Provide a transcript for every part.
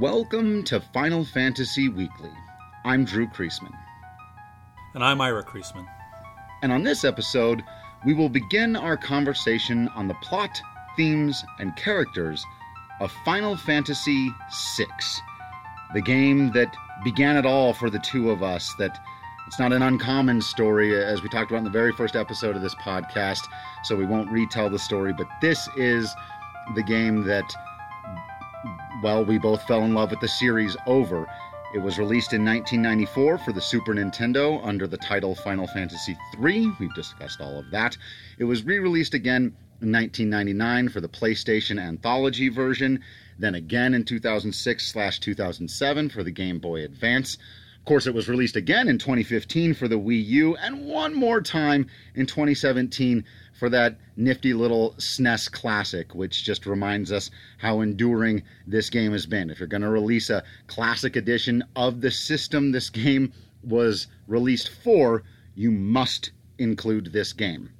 Welcome to Final Fantasy Weekly. I'm Drew Creasman. And I'm Ira Creasman. And on this episode, we will begin our conversation on the plot, themes, and characters of Final Fantasy VI, the game that began it all for the two of us. That it's not an uncommon story, as we talked about in the very first episode of this podcast, so we won't retell the story, but this is the game that, well, we both fell in love with the series over. It was released in 1994 for the Super Nintendo under the title Final Fantasy III. We've discussed all of that. It was re released again in 1999 for the PlayStation Anthology version, then again in 2006 2007 for the Game Boy Advance. Of course, it was released again in 2015 for the Wii U, and one more time in 2017 for that nifty little SNES classic, which just reminds us how enduring this game has been. If you're going to release a classic edition of the system this game was released for, you must include this game.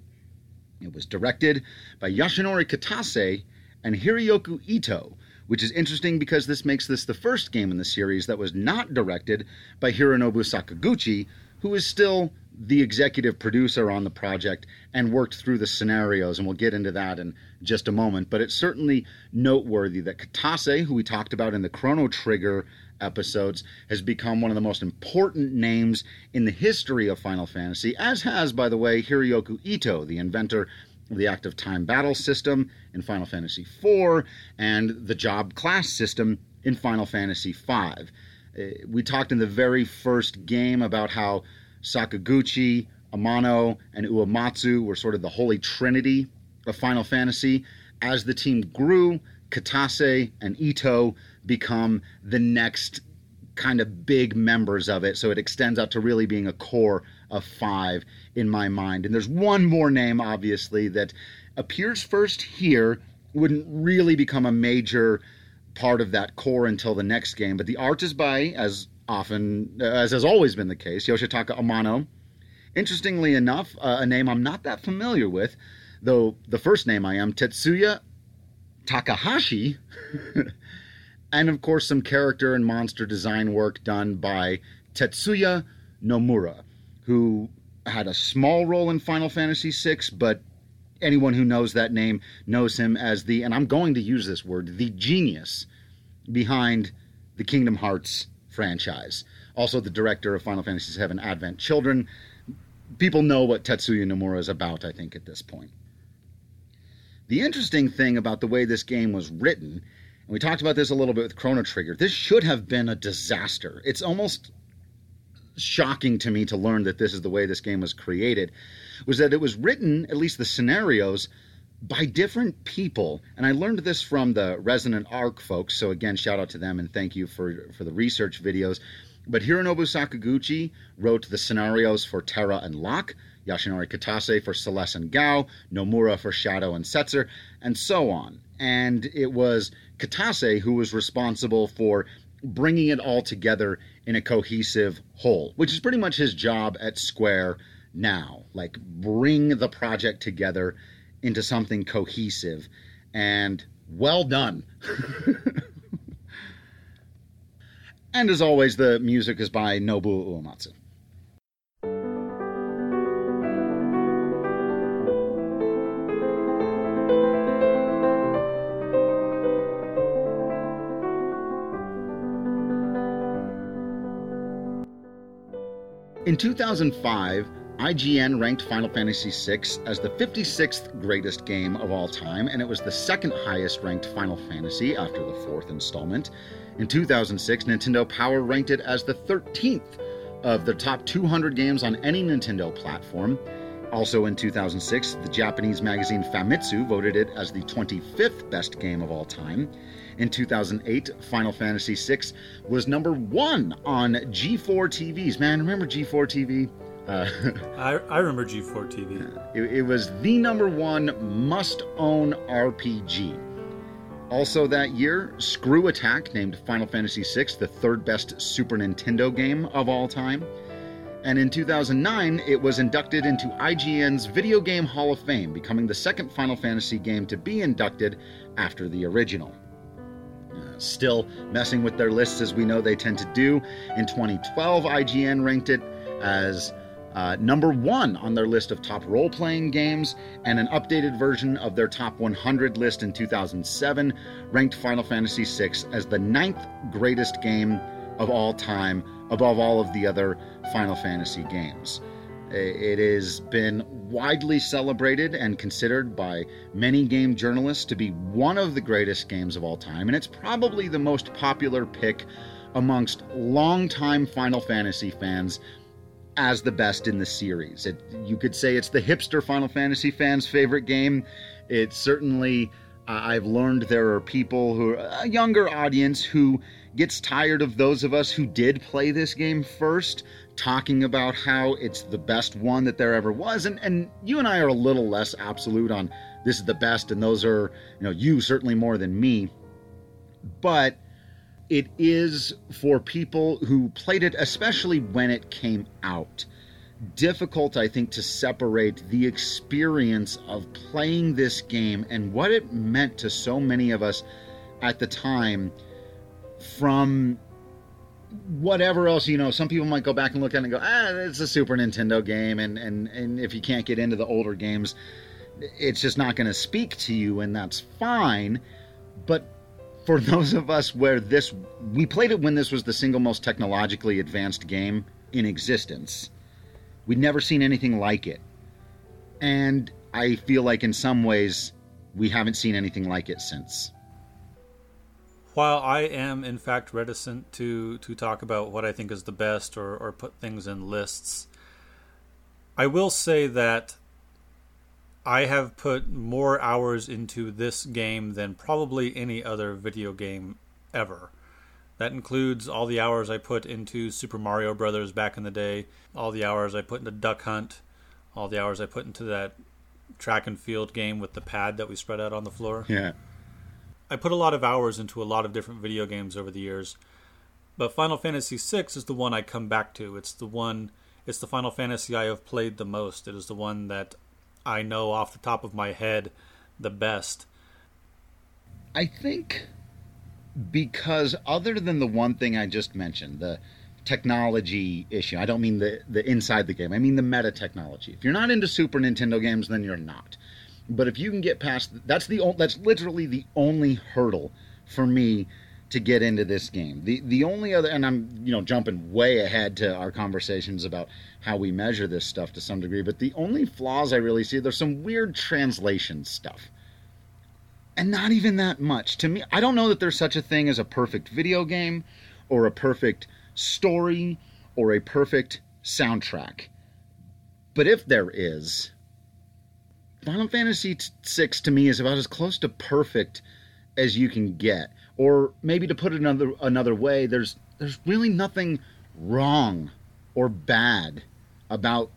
It was directed by Yoshinori Kitase and Hiroyuki Ito, which is interesting because this makes this the first game in the series that was not directed by Hironobu Sakaguchi, who is still the executive producer on the project and worked through the scenarios, and we'll get into that in just a moment. But it's certainly noteworthy that Kitase, who we talked about in the Chrono Trigger episodes, has become one of the most important names in the history of Final Fantasy, as has, by the way, Hiroyuki Ito, the inventor of the active time battle system in Final Fantasy IV and the job class system in Final Fantasy V. Uh, we talked in the very first game about how Sakaguchi, Amano, and Uematsu were sort of the holy trinity of Final Fantasy. As the team grew, Kitase and Ito become the next kind of big members of it. So it extends out to really being a core of five in my mind. And there's one more name, obviously, that appears first here, wouldn't really become a major part of that core until the next game. But the art is by, as often, as has always been the case, Yoshitaka Amano. Interestingly enough, uh, a name I'm not that familiar with, though the first name I am, Tetsuya Takahashi. and of course, some character and monster design work done by Tetsuya Nomura, who had a small role in Final Fantasy VI, but anyone who knows that name knows him as the, and I'm going to use this word, the genius behind the Kingdom Hearts franchise. Also, the director of Final Fantasy VII Advent Children. People know what Tetsuya Nomura is about, I think, at this point. The interesting thing about the way this game was written, and we talked about this a little bit with Chrono Trigger, this should have been a disaster. It's almost shocking to me to learn that this is the way this game was created, was that it was written, at least the scenarios, by different people. And I learned this from the Resonant Arc folks. So again, shout out to them and thank you for, for the research videos. But Hironobu Sakaguchi wrote the scenarios for Terra and Locke, Yoshinori Kitase for Celes and Gau, Nomura for Shadow and Setzer, and so on. And it was Kitase who was responsible for bringing it all together in a cohesive whole, which is pretty much his job at Square now. Like, bring the project together into something cohesive. And well done. and as always, the music is by Nobu Uematsu. In 2005, IGN ranked Final Fantasy VI as the 56th greatest game of all time, and it was the second highest ranked Final Fantasy after the fourth installment. In 2006, Nintendo Power ranked it as the 13th of the top 200 games on any Nintendo platform. Also in 2006, the Japanese magazine Famitsu voted it as the 25th best game of all time. In 2008, Final Fantasy VI was number one on G4 TVs. Man, remember G4 TV? Uh, I, I remember G4 TV. It, it was the number one must own RPG. Also that year, Screw Attack named Final Fantasy VI the third best Super Nintendo game of all time. And in 2009, it was inducted into IGN's Video Game Hall of Fame, becoming the second Final Fantasy game to be inducted after the original. Uh, still messing with their lists as we know they tend to do. In 2012, IGN ranked it as uh, number one on their list of top role playing games, and an updated version of their top 100 list in 2007 ranked Final Fantasy VI as the ninth greatest game of all time, above all of the other Final Fantasy games. It has been widely celebrated and considered by many game journalists to be one of the greatest games of all time, and it's probably the most popular pick amongst longtime Final Fantasy fans as the best in the series. It, you could say it's the hipster Final Fantasy fans' favorite game. It's certainly, uh, I've learned there are people who a younger audience who gets tired of those of us who did play this game first talking about how it's the best one that there ever was and and you and I are a little less absolute on this is the best and those are you know you certainly more than me but it is for people who played it especially when it came out. Difficult I think to separate the experience of playing this game and what it meant to so many of us at the time from whatever else you know some people might go back and look at it and go ah it's a super nintendo game and and and if you can't get into the older games it's just not going to speak to you and that's fine. But for those of us where this we played it when this was the single most technologically advanced game in existence. We'd never seen anything like it. And i feel like in some ways we haven't seen anything like it since. While I am in fact reticent to to talk about what I think is the best or, or put things in lists, I will say that I have put more hours into this game than probably any other video game ever. That includes all the hours I put into Super Mario Brothers back in the day, all the hours I put into Duck Hunt, all the hours I put into that track and field game with the pad that we spread out on the floor. Yeah. I put a lot of hours into a lot of different video games over the years, but Final Fantasy VI is the one I come back to. It's the one, it's the Final Fantasy I have played the most. It is the one that I know off the top of my head the best. I think because other than the one thing I just mentioned, the technology issue. I don't mean the the inside the game. I mean the meta technology. If you're not into Super Nintendo games, then you're not. But if you can get past that's the that's literally the only hurdle for me to get into this game. The the only other and I'm you know jumping way ahead to our conversations about how we measure this stuff to some degree, but the only flaws I really see there's some weird translation stuff. And not even that much. To me, I don't know that there's such a thing as a perfect video game or a perfect story or a perfect soundtrack. But if there is, Final Fantasy VI to me is about as close to perfect as you can get. Or maybe to put it another another way, there's there's really nothing wrong or bad about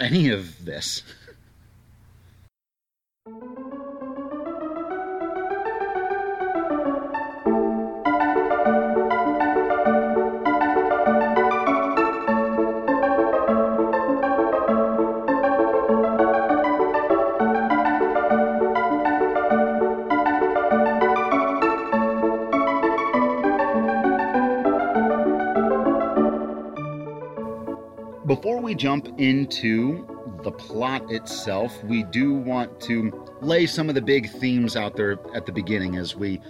any of this. We jump into the plot itself, we do want to lay some of the big themes out there at the beginning, as we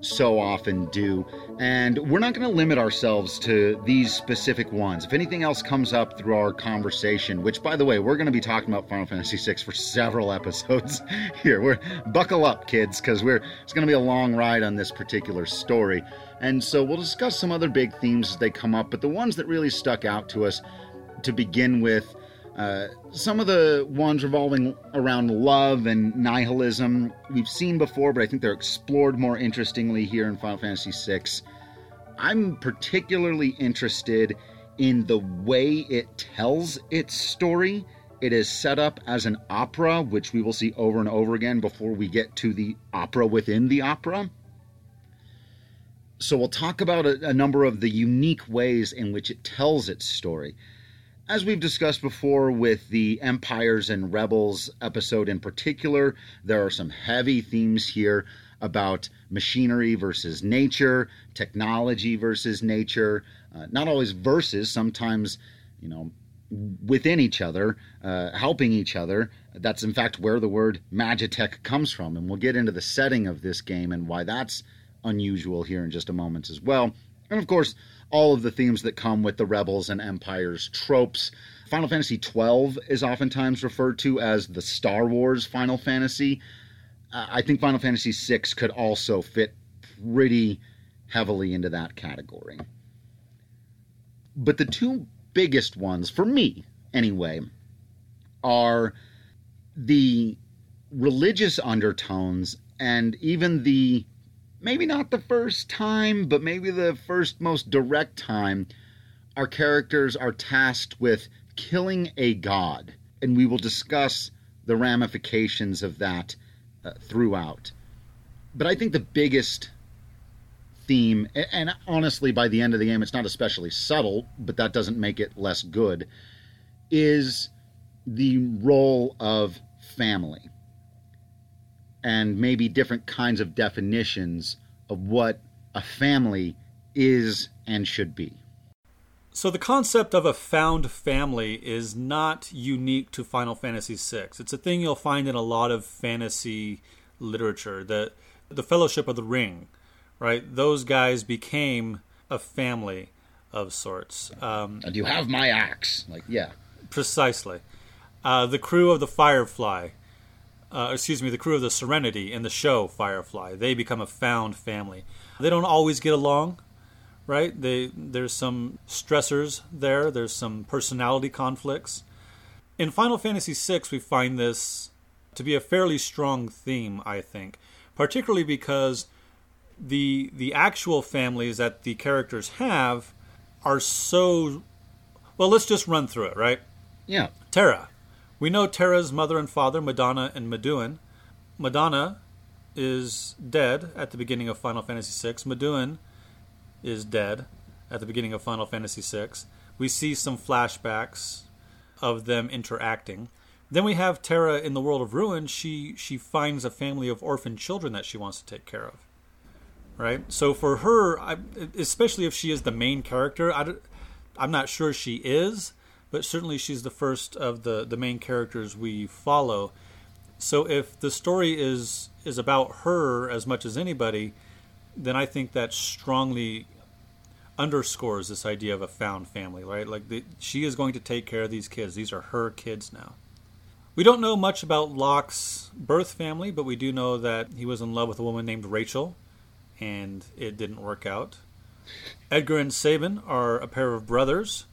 so often do. And we're not going to limit ourselves to these specific ones. If anything else comes up through our conversation, which by the way, we're going to be talking about Final Fantasy VI for several episodes here. We're buckle up, kids, because we're it's going to be a long ride on this particular story. And so we'll discuss some other big themes as they come up, but the ones that really stuck out to us to begin with. Uh, some of the ones revolving around love and nihilism we've seen before, but I think they're explored more interestingly here in Final Fantasy VI. I'm particularly interested in the way it tells its story. It is set up as an opera, which we will see over and over again before we get to the opera within the opera. So, we'll talk about a, a number of the unique ways in which it tells its story as we've discussed before with the Empires and Rebels episode in particular, there are some heavy themes here about machinery versus nature, technology versus nature, uh, not always versus, sometimes, you know, within each other, uh, helping each other. That's in fact where the word Magitek comes from. And we'll get into the setting of this game and why that's unusual here in just a moment as well. And of course, all of the themes that come with the Rebels and Empires tropes. Final Fantasy XII is oftentimes referred to as the Star Wars Final Fantasy. Uh, I think Final Fantasy VI could also fit pretty heavily into that category. But the two biggest ones, for me anyway, are the religious undertones and even the maybe not the first time, but maybe the first most direct time, our characters are tasked with killing a god. And we will discuss the ramifications of that uh, throughout. But I think the biggest theme, and honestly, by the end of the game, it's not especially subtle, but that doesn't make it less good, is the role of family and maybe different kinds of definitions of what a family is and should be. So the concept of a found family is not unique to Final Fantasy VI. It's a thing you'll find in a lot of fantasy literature. The the Fellowship of the Ring, right? Those guys became a family of sorts. Um, and you have my axe, like yeah, precisely. Uh, the crew of the Firefly uh, excuse me, the crew of the Serenity in the show Firefly. They become a found family. They don't always get along, right? They there's some stressors there. There's some personality conflicts. In Final Fantasy VI, we find this to be a fairly strong theme, I think, particularly because the the actual families that the characters have are so well. Let's just run through it, right? Yeah. Terra, we know Terra's mother and father, Madonna and Maduin. Madonna is dead at the beginning of Final Fantasy VI. Maduin is dead at the beginning of Final Fantasy VI. We see some flashbacks of them interacting. Then we have Terra in the world of ruin. She she finds a family of orphan children that she wants to take care of. Right. So for her, I, especially if she is the main character, I, I'm not sure she is, but certainly she's the first of the, the main characters we follow. So if the story is is about her as much as anybody, then I think that strongly underscores this idea of a found family, right? Like the, she is going to take care of these kids. These are her kids now. We don't know much about Locke's birth family, but we do know that he was in love with a woman named Rachel, and it didn't work out. Edgar and Sabin are a pair of brothers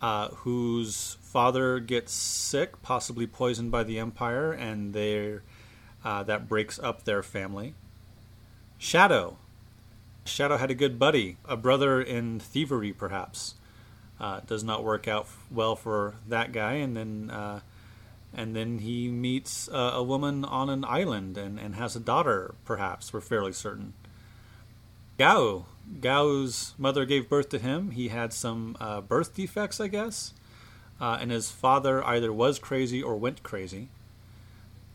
uh, whose father gets sick, possibly poisoned by the Empire, and uh, that breaks up their family. Shadow. Shadow had a good buddy, a brother in thievery, perhaps. Uh, does not work out well for that guy, and then uh, and then he meets a woman on an island and, and has a daughter. Perhaps we're fairly certain. Gau, Gau's mother gave birth to him. He had some uh, birth defects, I guess, uh, and his father either was crazy or went crazy.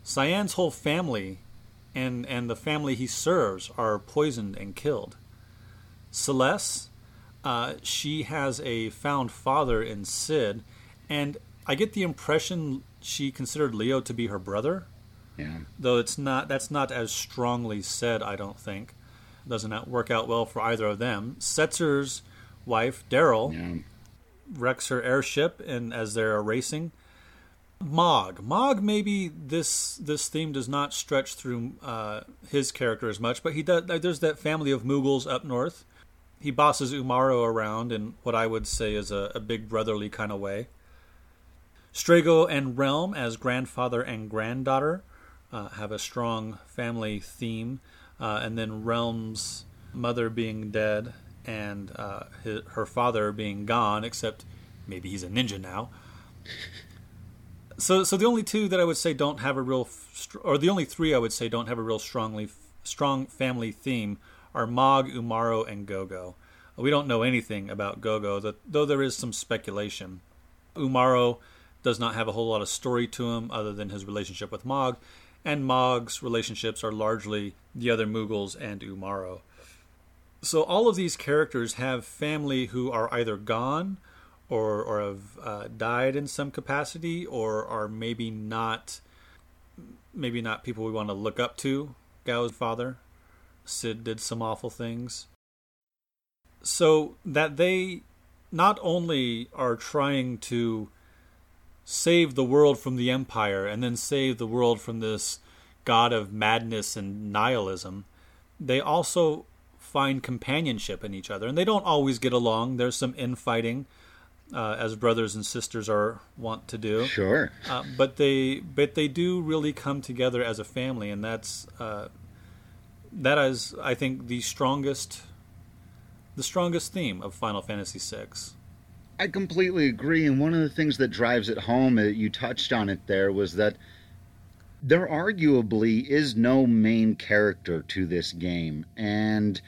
Cyan's whole family and, and the family he serves are poisoned and killed. Celeste, uh, she has a found father in Sid, and I get the impression she considered Leo to be her brother. Yeah. Though it's not that's not as strongly said, I don't think doesn't work out well for either of them. Setzer's wife, Daryl, yeah. wrecks her airship and as they're racing. Mog, Mog, maybe this this theme does not stretch through uh, his character as much, but he does. There's that family of Moogles up north. He bosses Umaro around in what I would say is a, a big brotherly kind of way. Strago and Relm as grandfather and granddaughter uh, have a strong family theme uh, and then Relm's mother being dead and uh, his, her father being gone, except maybe he's a ninja now. So, so the only two that I would say don't have a real, or the only three I would say don't have a real strongly strong family theme are Mog, Umaro, and Gogo. We don't know anything about Gogo, though there is some speculation. Umaro does not have a whole lot of story to him other than his relationship with Mog, and Mog's relationships are largely the other Moogles and Umaro. So all of these characters have family who are either gone or or have uh, died in some capacity or are maybe not maybe not people we want to look up to. Gau's father, Sid did some awful things. So that they not only are trying to save the world from the empire and then save the world from this god of madness and nihilism, they also find companionship in each other. And they don't always get along. There's some infighting, uh, as brothers and sisters are wont to do. Sure. Uh, but they but they do really come together as a family, and that's uh, that is I think the strongest the strongest theme of Final Fantasy VI. I completely agree. And one of the things that drives it home, uh, you touched on it there, was that there arguably is no main character to this game. And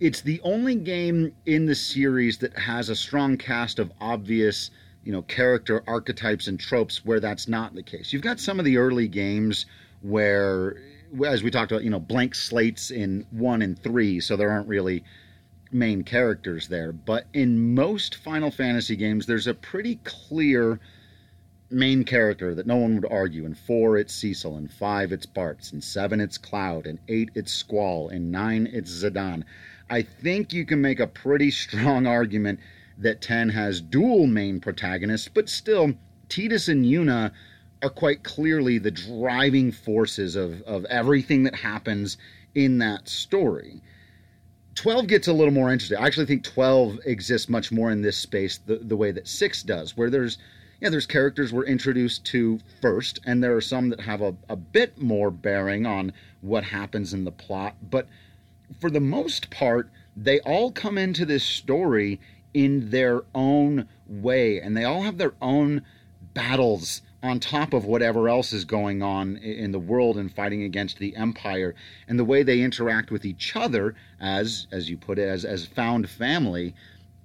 it's the only game in the series that has a strong cast of obvious, you know, character archetypes and tropes where that's not the case. You've got some of the early games where, as we talked about, you know, blank slates in one and three, so there aren't really main characters there. But in most Final Fantasy games, there's a pretty clear main character that no one would argue. In four, it's Cecil. In five, it's Bartz. In seven, it's Cloud. In eight, it's Squall. In nine, it's Zidane. I think you can make a pretty strong argument that 10 has dual main protagonists, but still, Tidus and Yuna are quite clearly the driving forces of, of everything that happens in that story. 12 gets a little more interesting. I actually think 12 exists much more in this space the, the way that 6 does, where there's yeah, there's characters we're introduced to first, and there are some that have a, a bit more bearing on what happens in the plot. But for the most part, they all come into this story in their own way, and they all have their own battles on top of whatever else is going on in the world and fighting against the empire and the way they interact with each other as as you put it as as found family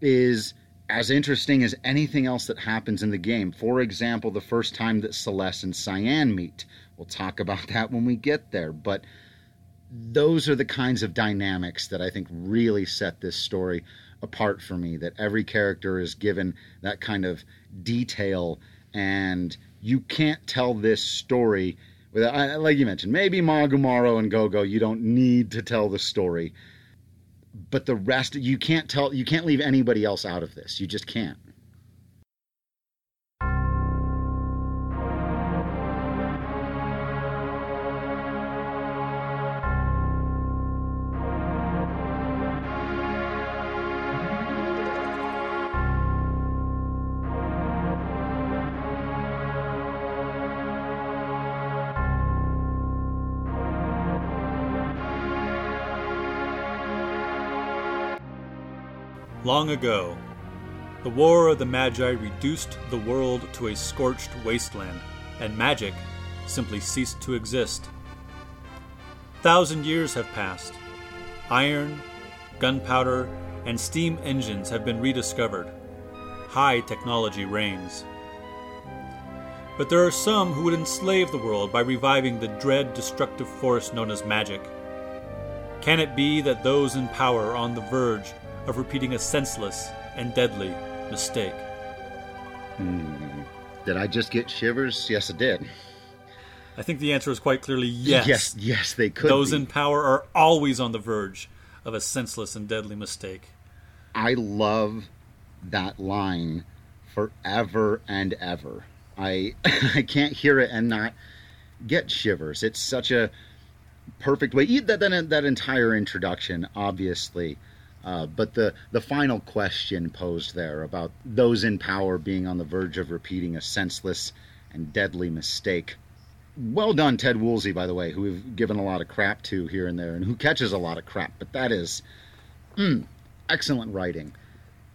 is as interesting as anything else that happens in the game. For example, the first time that Celeste and Cyan meet. We'll talk about that when we get there, but those are the kinds of dynamics that I think really set this story apart for me. That every character is given that kind of detail and you can't tell this story without, like you mentioned, maybe Mog Umaro and Gogo, you don't need to tell the story. But the rest, you can't tell, you can't leave anybody else out of this. You just can't. Long ago, the War of the Magi reduced the world to a scorched wasteland, and magic simply ceased to exist. Thousand years have passed. Iron, gunpowder, and steam engines have been rediscovered. High technology reigns. But there are some who would enslave the world by reviving the dread destructive force known as magic. Can it be that those in power are on the verge of repeating a senseless and deadly mistake. Hmm. Did I just get shivers? Yes, I did. I think the answer is quite clearly yes. Yes, yes, they could. Those be. in power are always on the verge of a senseless and deadly mistake. I love that line forever and ever. I I can't hear it and not get shivers. It's such a perfect way. That that, that entire introduction, obviously, uh, but the, the final question posed there about those in power being on the verge of repeating a senseless and deadly mistake. Well done, Ted Woolsey, by the way, who we've given a lot of crap to here and there, and who catches a lot of crap. But that is mm, excellent writing.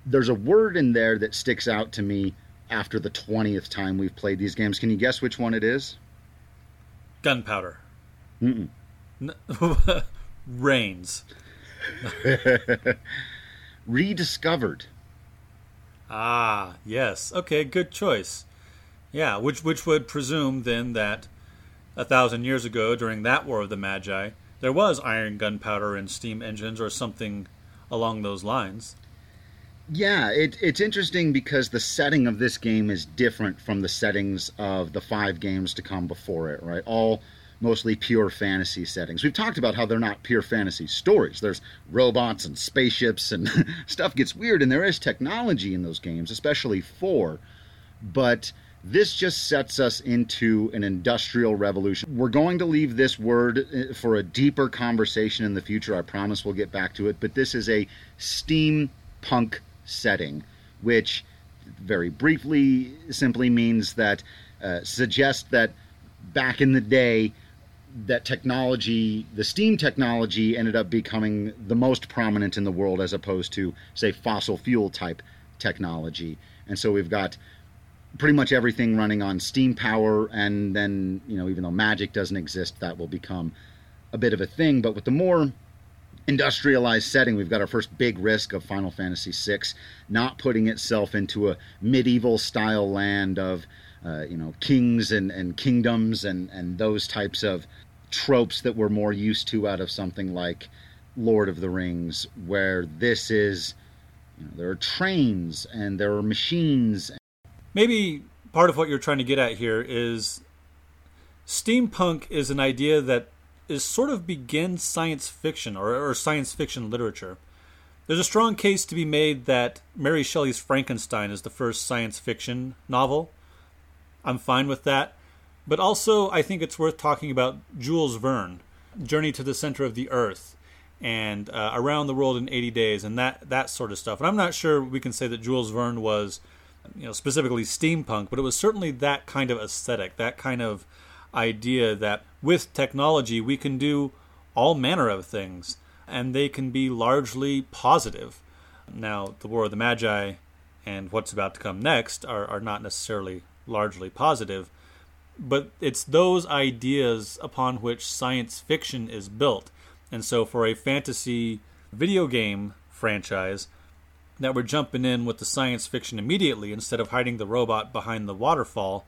There's a word in there that sticks out to me after the 20th time we've played these games. Can you guess which one it is? Gunpowder. Reigns. rediscovered. Ah, yes. Okay, good choice. Yeah, which which would presume then that a thousand years ago during that War of the Magi, there was iron gunpowder and steam engines or something along those lines. Yeah, it, it's interesting because the setting of this game is different from the settings of the five games to come before it, right? All mostly pure fantasy settings. We've talked about how they're not pure fantasy stories. There's robots and spaceships and stuff gets weird, and there is technology in those games, especially four. But this just sets us into an industrial revolution. We're going to leave this word uh, for a deeper conversation in the future. I promise we'll get back to it. But this is a steampunk setting, which very briefly simply means that uh, suggests that back in the day, that technology, the steam technology, ended up becoming the most prominent in the world as opposed to, say, fossil fuel type technology. And so we've got pretty much everything running on steam power, and then, you know, even though magic doesn't exist, that will become a bit of a thing. But with the more industrialized setting, we've got our first big risk of Final Fantasy VI not putting itself into a medieval style land of, uh, you know, kings and, and kingdoms and, and those types of tropes that we're more used to out of something like Lord of the Rings, where this is, you know, there are trains and there are machines. Maybe part of what you're trying to get at here is steampunk is an idea that is sort of begins science fiction or, or science fiction literature. There's a strong case to be made that Mary Shelley's Frankenstein is the first science fiction novel. I'm fine with that. But also, I think it's worth talking about Jules Verne, Journey to the Center of the Earth, and uh, Around the World in 80 Days, and that that sort of stuff. And I'm not sure we can say that Jules Verne was, you know, specifically steampunk, but it was certainly that kind of aesthetic, that kind of idea that with technology we can do all manner of things, and they can be largely positive. Now, the War of the Magi and what's about to come next are, are not necessarily largely positive, but it's those ideas upon which science fiction is built. And so, for a fantasy video game franchise, that we're jumping in with the science fiction immediately instead of hiding the robot behind the waterfall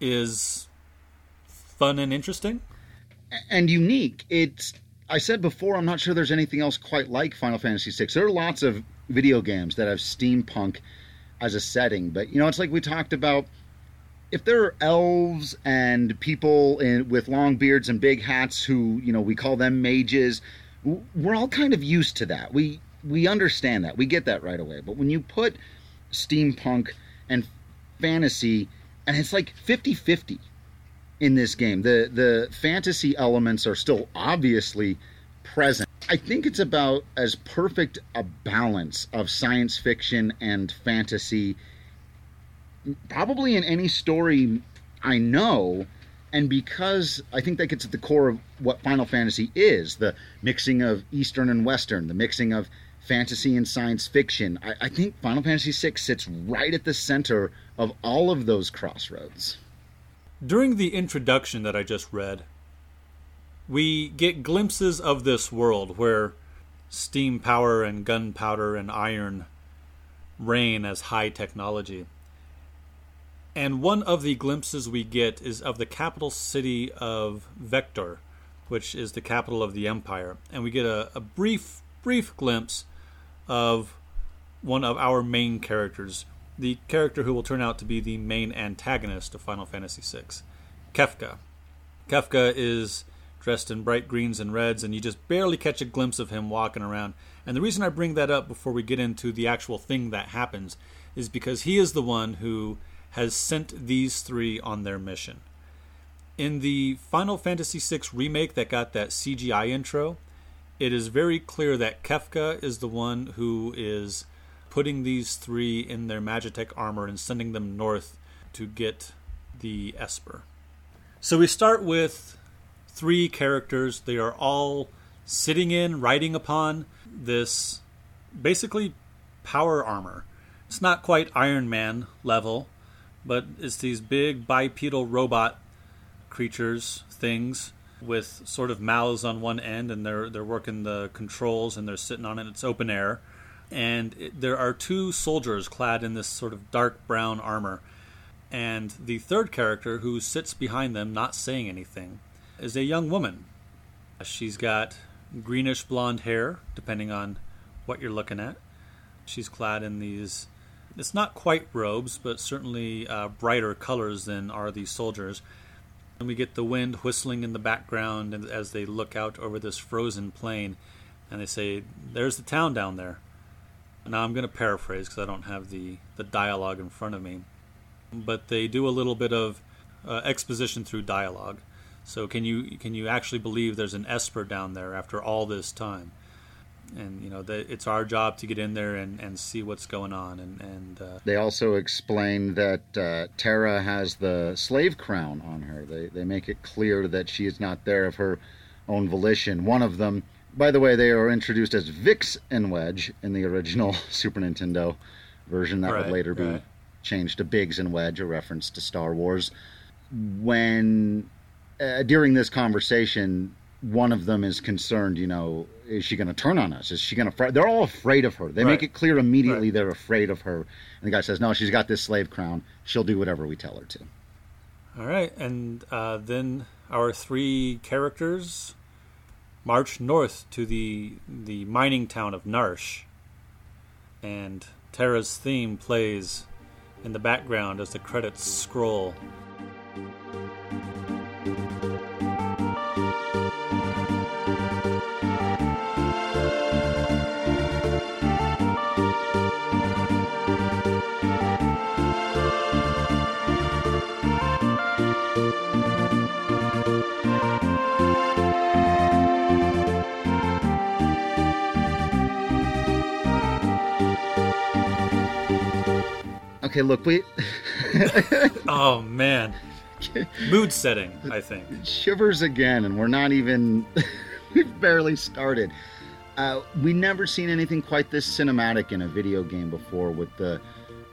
is fun and interesting and unique. It's I said before, I'm not sure there's anything else quite like Final Fantasy VI. There are lots of video games that have steampunk as a setting, but you know, it's like we talked about if there are elves and people in, with long beards and big hats who you know we call them mages we're all kind of used to that. We we understand that. We get that right away. But when you put steampunk and fantasy and it's like 50-50 in this game the the fantasy elements are still obviously present. I think it's about as perfect a balance of science fiction and fantasy probably in any story I know. And because I think that gets at the core of what Final Fantasy is the mixing of Eastern and Western, the mixing of fantasy and science fiction. I, I think Final Fantasy VI sits right at the center of all of those crossroads. During the introduction that I just read, we get glimpses of this world where steam power and gunpowder and iron reign as high technology. And one of the glimpses we get is of the capital city of Vector, which is the capital of the empire. And we get a, a brief, brief glimpse of one of our main characters, the character who will turn out to be the main antagonist of Final Fantasy VI, Kefka. Kefka is dressed in bright greens and reds, and you just barely catch a glimpse of him walking around. And the reason I bring that up before we get into the actual thing that happens is because he is the one who has sent these three on their mission. In the Final Fantasy VI remake that got that CGI intro, it is very clear that Kefka is the one who is putting these three in their Magitek armor and sending them north to get the Esper. So we start with three characters. They are all sitting in, riding upon this basically power armor. It's not quite Iron Man level, but it's these big bipedal robot creatures, things with sort of mouths on one end, and they're they're working the controls and they're sitting on it. It's open air, and it, there are two soldiers clad in this sort of dark brown armor, And the third character, who sits behind them, not saying anything, is a young woman. She's got greenish blonde hair, depending on what you're looking at. She's clad in these, it's not quite robes, but certainly uh, brighter colors than are these soldiers. And we get the wind whistling in the background as they look out over this frozen plain, and they say, There's the town down there. Now I'm going to paraphrase because I don't have the, the dialogue in front of me. But they do a little bit of uh, exposition through dialogue. So can you can you actually believe there's an Esper down there after all this time? And you know that it's our job to get in there and, and see what's going on. And, and uh, they also explain that uh, Terra has the slave crown on her. They they make it clear that she is not there of her own volition. One of them by the way, they are introduced as Vicks and Wedge in the original Super Nintendo version. That right, would later be right. changed to Biggs and Wedge, a reference to Star Wars. When uh, during this conversation, one of them is concerned. You know, is she going to turn on us? Is she going to? Fr-? They're all afraid of her. They right. make it clear immediately they're afraid of her. And the guy says, "No, she's got this slave crown. She'll do whatever we tell her to." All right, and uh, then our three characters march north to the the mining town of Narshe, and Terra's theme plays in the background as the credits scroll. Okay, look, we. oh man, mood setting. I think shivers again, and we're not even. We've barely started. Uh, we never seen anything quite this cinematic in a video game before, with the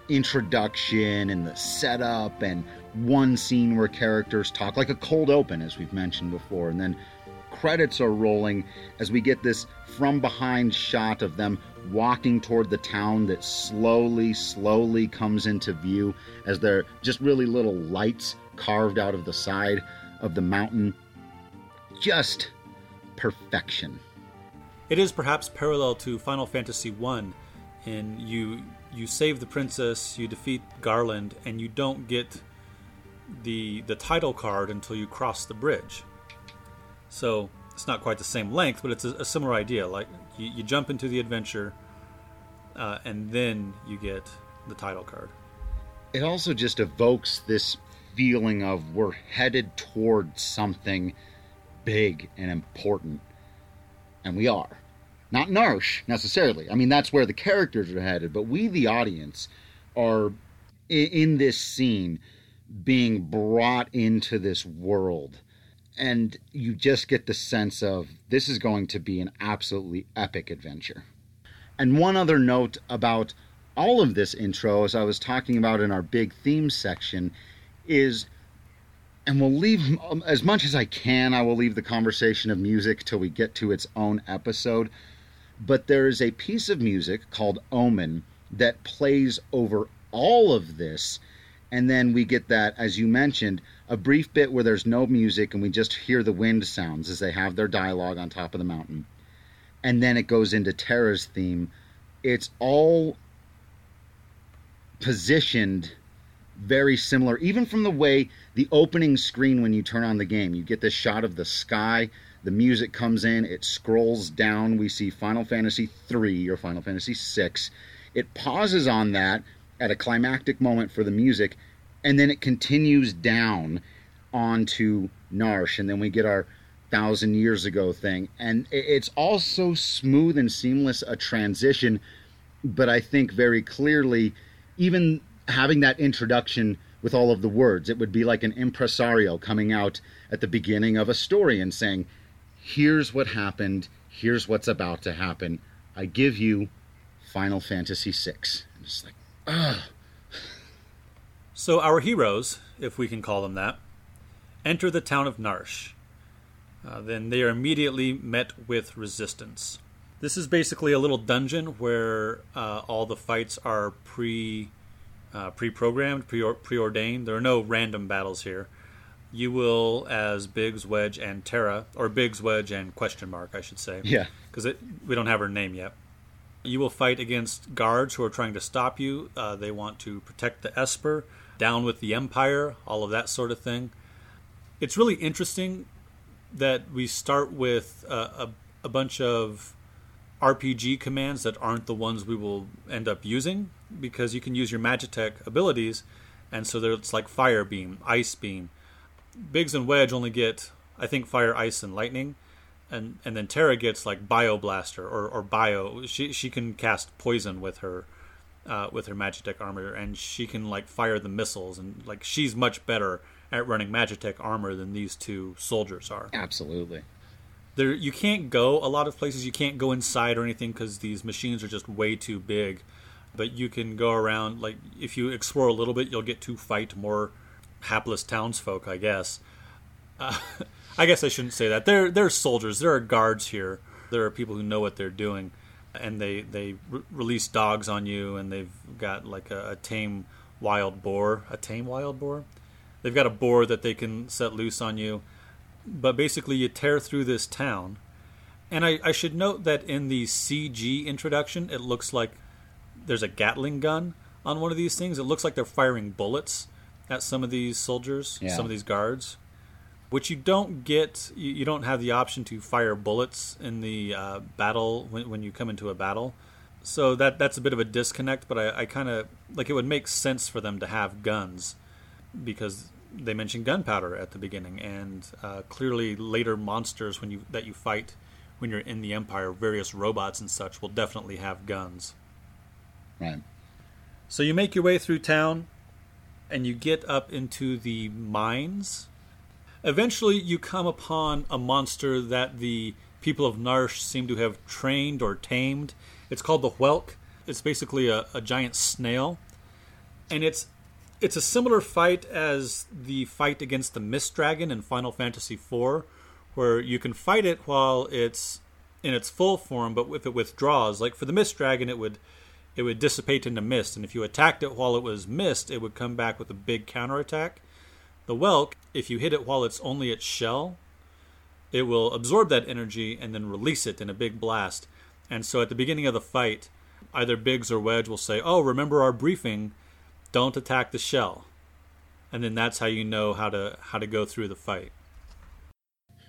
introduction and the setup, and one scene where characters talk like a cold open, as we've mentioned before, and then credits are rolling as we get this from behind shot of them walking toward the town that slowly, slowly comes into view as they're just really little lights carved out of the side of the mountain. Just perfection. It is perhaps parallel to Final Fantasy I in you you save the princess, you defeat Garland, and you don't get the the title card until you cross the bridge. So it's not quite the same length, but it's a, a similar idea. Like you, you jump into the adventure, uh, and then you get the title card. It also just evokes this feeling of we're headed toward something big and important, and we are. Not Narshe necessarily. I mean, that's where the characters are headed, but we, the audience, are in this scene being brought into this world and you just get the sense of this is going to be an absolutely epic adventure. And one other note about all of this intro, as I was talking about in our big theme section, is, and we'll leave um, as much as I can, I will leave the conversation of music till we get to its own episode. But there is a piece of music called Omen that plays over all of this. And then we get that, as you mentioned, a brief bit where there's no music and we just hear the wind sounds as they have their dialogue on top of the mountain. And then it goes into Terra's theme. It's all positioned very similar, even from the way the opening screen when you turn on the game. You get this shot of the sky, the music comes in, it scrolls down. We see Final Fantasy 3 or Final Fantasy 6. It pauses on that at a climactic moment for the music and then it continues down onto Narshe, and then we get our thousand years ago thing, and it's all so smooth and seamless a transition. But I think very clearly, even having that introduction with all of the words, it would be like an impresario coming out at the beginning of a story and saying, "Here's what happened. Here's what's about to happen. I give you Final Fantasy VI." And it's like, so our heroes, if we can call them that, enter the town of Narshe. Uh, then they are immediately met with resistance. This is basically a little dungeon where uh, all the fights are pre uh, pre-programmed, pre- preordained. There are no random battles here. You will, as Biggs, Wedge, and Terra, or Biggs, Wedge, and question mark, I should say. Yeah. Because we don't have her name yet. You will fight against guards who are trying to stop you. Uh, they want to protect the Esper, down with the Empire, all of that sort of thing. It's really interesting that we start with uh, a, a bunch of RPG commands that aren't the ones we will end up using because you can use your Magitek abilities, and so it's like Fire Beam, Ice Beam. Biggs and Wedge only get, I think, Fire, Ice, and Lightning, and and then Terra gets like Bio Blaster or, or Bio. She she can cast Poison with her. Uh, with her Magitek armor, and she can like fire the missiles, and like she's much better at running Magitek armor than these two soldiers are. Absolutely there you can't go a lot of places you can't go inside or anything because these machines are just way too big but you can go around like if you explore a little bit you'll get to fight more hapless townsfolk i guess uh, i guess i shouldn't say that. There there are soldiers. There are guards here. There are people who know what they're doing and they they re- release dogs on you and they've got like a, a tame wild boar. A tame wild boar? They've got a boar that they can set loose on you. But basically you tear through this town. And I, I should note that in the CG introduction, it looks like there's a Gatling gun on one of these things. It looks like they're firing bullets at some of these soldiers, yeah. some of these guards, which you don't get. You, you, don't have the option to fire bullets in the uh, battle when, when you come into a battle. So that that's a bit of a disconnect. But I, I kind of like it would make sense for them to have guns because they mention gunpowder at the beginning, and uh, clearly later monsters when you that you fight when you're in the Empire, various robots and such will definitely have guns. Right. So you make your way through town, and you get up into the mines. Eventually, you come upon a monster that the people of Narshe seem to have trained or tamed. It's called the Whelk. It's basically a, a giant snail, and it's it's a similar fight as the fight against the Mist Dragon in Final Fantasy IV, where you can fight it while it's in its full form, but if it withdraws, like for the Mist Dragon, it would it would dissipate into mist, and if you attacked it while it was mist, it would come back with a big counterattack. The Whelk, if you hit it while it's only its shell, it will absorb that energy and then release it in a big blast. And so at the beginning of the fight, either Biggs or Wedge will say, "Oh, remember our briefing? don't attack the shell and then that's how you know how to how to go through the fight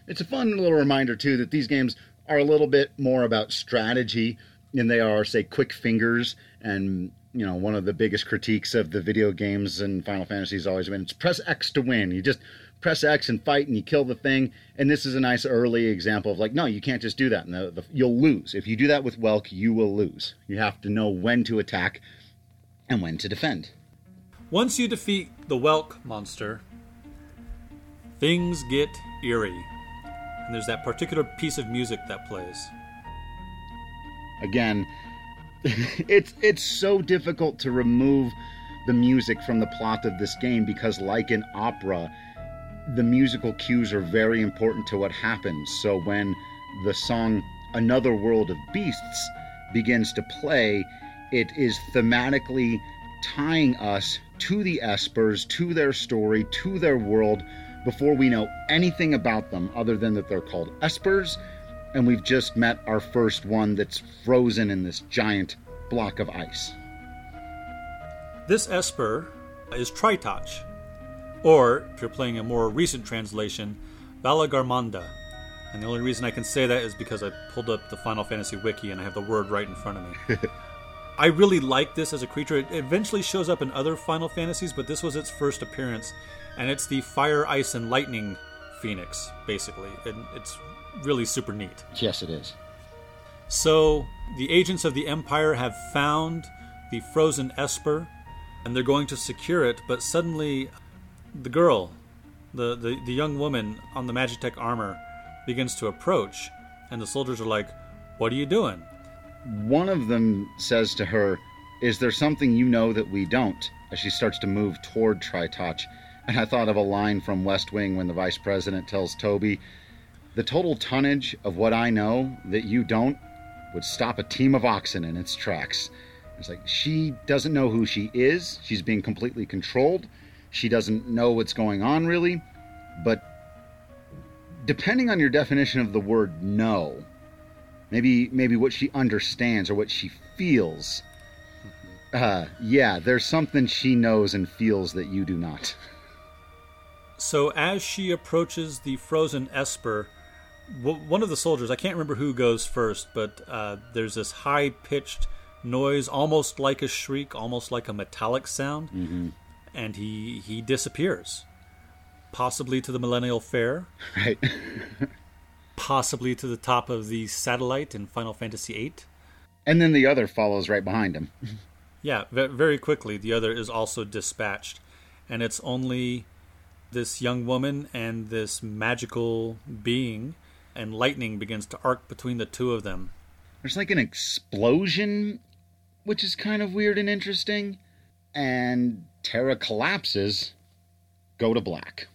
it's a fun little reminder too that these games are a little bit more about strategy than they are say quick fingers and you know one of the biggest critiques of the video games and final fantasy has always been it's press x to win. You just press x and fight and you kill the thing. And this is a nice early example of like no you can't just do that. And the, the, you'll lose. If you do that with Whelk you will lose. You have to know when to attack and when to defend. Once you defeat the Whelk monster, things get eerie. And there's that particular piece of music that plays. Again, it's it's so difficult to remove the music from the plot of this game because like in opera, the musical cues are very important to what happens. So when the song Another World of Beasts begins to play, it is thematically tying us to the Espers, to their story, to their world, before we know anything about them other than that they're called Espers, and we've just met our first one that's frozen in this giant block of ice. This Esper is Tritoch, or, if you're playing a more recent translation, Valigarmanda. And the only reason I can say that is because I pulled up the Final Fantasy wiki and I have the word right in front of me. I really like this as a creature. It eventually shows up in other Final Fantasies, but this was its first appearance, and it's the Fire, Ice, and Lightning Phoenix, basically. And it's really super neat. Yes, it is. So the agents of the Empire have found the frozen Esper, and they're going to secure it. But suddenly, the girl, the the, the young woman on the Magitek armor, begins to approach, and the soldiers are like, "What are you doing?" one of them says to her, Is there something you know that we don't? as she starts to move toward Tritoch. And I thought of a line from West Wing when the vice president tells Toby, The total tonnage of what I know that you don't would stop a team of oxen in its tracks. It's like she doesn't know who she is. She's being completely controlled. She doesn't know what's going on really. But depending on your definition of the word know, maybe maybe what she understands or what she feels. Uh, yeah, there's something she knows and feels that you do not. So as she approaches the frozen Esper, one of the soldiers, I can't remember who goes first, but uh, there's this high pitched noise, almost like a shriek, almost like a metallic sound, mm-hmm. and he he disappears, possibly to the Millennial Fair, right? possibly to the top of the satellite in Final Fantasy VIII, and then the other follows right behind him. yeah, very quickly, the other is also dispatched, and it's only this young woman and this magical being, and lightning begins to arc between the two of them. There's like an explosion which is kind of weird and interesting. And Terra collapses, go to black.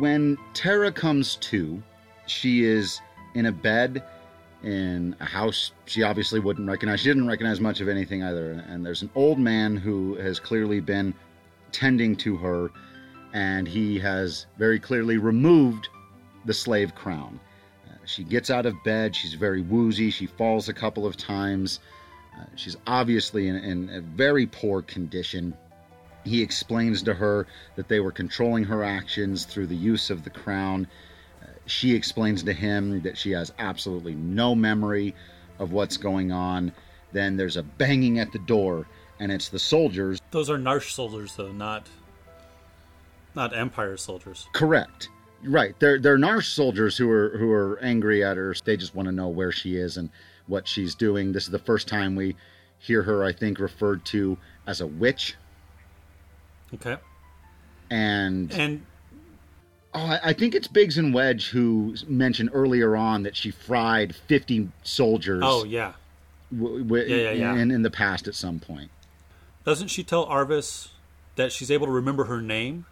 When Terra comes to, she is in a bed in a house she obviously wouldn't recognize. She didn't recognize much of anything either. And there's an old man who has clearly been tending to her, and he has very clearly removed the slave crown. Uh, she gets out of bed. She's very woozy. She falls a couple of times. Uh, she's obviously in, in a very poor condition. He explains to her that they were controlling her actions through the use of the crown. Uh, she explains to him that she has absolutely no memory of what's going on. Then there's a banging at the door, and it's the soldiers. Those are Narshe soldiers, though, not not Empire soldiers. Correct. Right. They're they're Narshe soldiers who are who are angry at her. They just want to know where she is and what she's doing. This is the first time we hear her, I think, referred to as a witch Okay. And and oh, I think it's Biggs and Wedge who mentioned earlier on that she fried fifty soldiers. Oh yeah. W- w- yeah, yeah, yeah. In, in the past, at some point. Doesn't she tell Arvis that she's able to remember her name?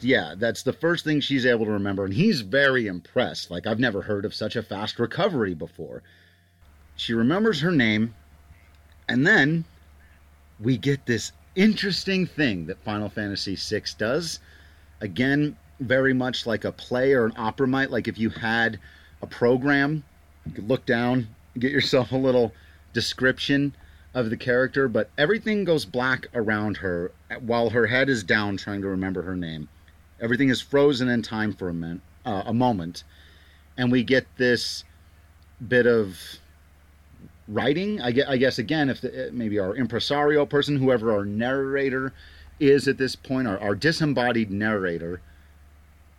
Yeah, that's the first thing she's able to remember, and he's very impressed. Like I've never heard of such a fast recovery before. She remembers her name, and then we get this interesting thing that Final Fantasy VI does. Again, very much like a play or an opera might. Like if you had a program, you could look down, get yourself a little description of the character, but everything goes black around her while her head is down trying to remember her name. Everything is frozen in time for a, min- uh, a moment, and we get this bit of writing. I guess, I guess again, if the, eh, maybe our impresario person, whoever our narrator is at this point, our, our disembodied narrator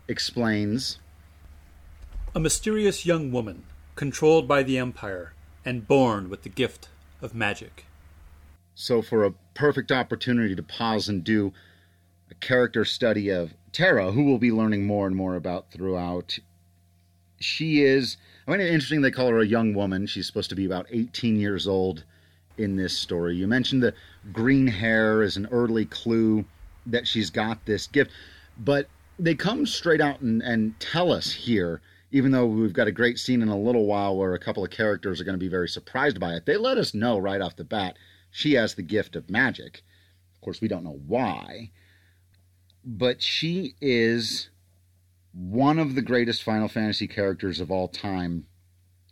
explains A mysterious young woman, controlled by the Empire and born with the gift of magic. So, for a perfect opportunity to pause and do a character study of Terra, who we'll be learning more and more about throughout, she is I find it interesting they call her a young woman. She's supposed to be about 18 years old in this story. You mentioned the green hair as an early clue that she's got this gift, but they come straight out and, and tell us here, even though we've got a great scene in a little while where a couple of characters are going to be very surprised by it. They let us know right off the bat she has the gift of magic. Of course, we don't know why, but she is one of the greatest Final Fantasy characters of all time.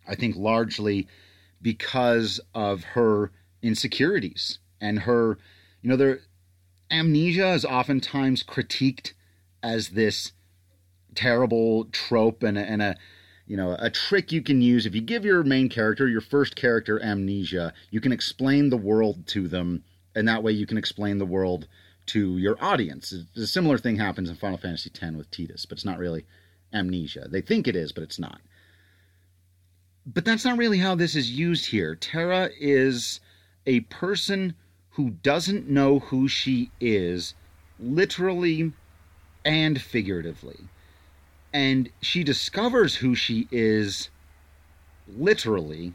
I think largely because of her insecurities and her, you know, their amnesia is oftentimes critiqued as this terrible trope and a, and a you know a trick you can use if you give your main character your first character amnesia you can explain the world to them and that way you can explain the world to your audience. A similar thing happens in Final Fantasy X with Tidus, but it's not really amnesia. They think it is, but it's not. But that's not really how this is used here. Terra is a person who doesn't know who she is literally and figuratively. And she discovers who she is literally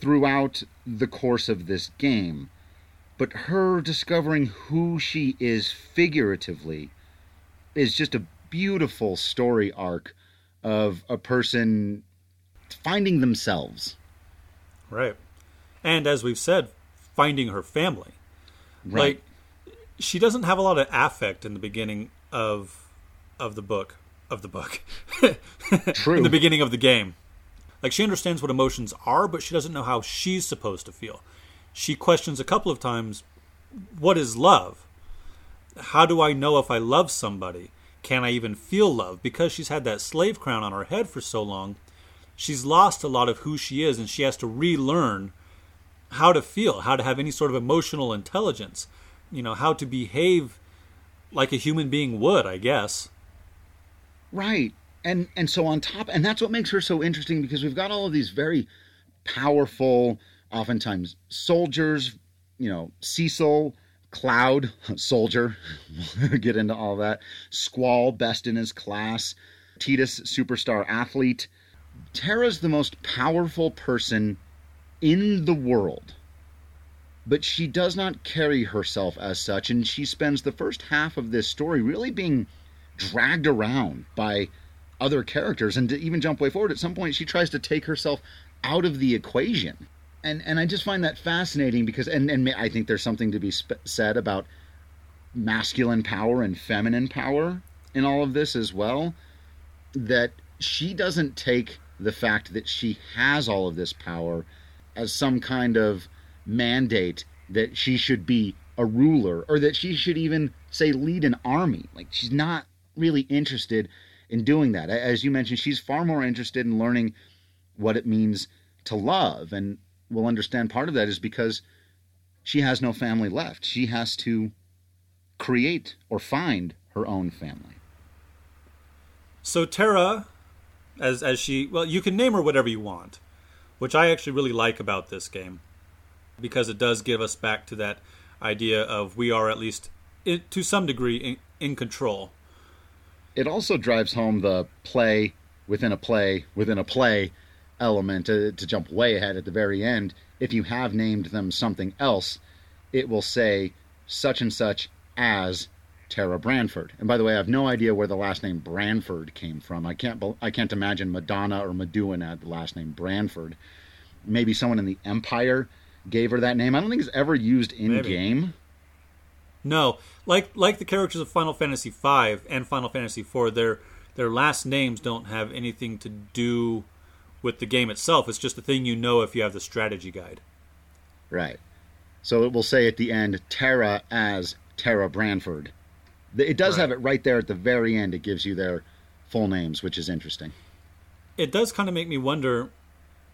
throughout the course of this game. But her discovering who she is figuratively is just a beautiful story arc of a person finding themselves. Right. And as we've said, finding her family. Right. Like she doesn't have a lot of affect in the beginning of of the book of the book. True. in the beginning of the game. Like she understands what emotions are, but she doesn't know how she's supposed to feel. She questions a couple of times, what is love? How do I know if I love somebody? Can I even feel love? Because she's had that slave crown on her head for so long, she's lost a lot of who she is and she has to relearn how to feel, how to have any sort of emotional intelligence, you know, how to behave like a human being would, I guess. Right. And and so on top and that's what makes her so interesting because we've got all of these very powerful oftentimes soldiers, you know, Cecil, Cloud, soldier, get into all that. Squall, best in his class. Tidus, superstar athlete. Terra's the most powerful person in the world. But she does not carry herself as such, and she spends the first half of this story really being dragged around by other characters. And to even jump way forward, at some point, she tries to take herself out of the equation. And, and I just find that fascinating because, and, and I think there's something to be sp- said about masculine power and feminine power in all of this as well. That she doesn't take the fact that she has all of this power as some kind of mandate that she should be a ruler or that she should even say lead an army. Like she's not really interested in doing that. As you mentioned, she's far more interested in learning what it means to love and we'll understand part of that is because she has no family left. She has to create or find her own family. So Terra as as she well, you can name her whatever you want, which I actually really like about this game because it does give us back to that idea of we are at least to some degree in, in control. It also drives home the play within a play within a play element to, to jump way ahead at the very end. If you have named them something else, it will say such and such as Terra Branford. And by the way, I have no idea where the last name Branford came from. I can't I can't imagine Madonna or Maduin had the last name Branford. Maybe someone in the Empire gave her that name. I don't think it's ever used in Maybe. game. No, like like the characters of Final Fantasy V and Final Fantasy IV, their their last names don't have anything to do with the game itself. It's just a thing you know if you have the strategy guide. Right. So it will say at the end Terra as Terra Branford. It does right. have it right there at the very end. It gives you their full names, which is interesting. It does kind of make me wonder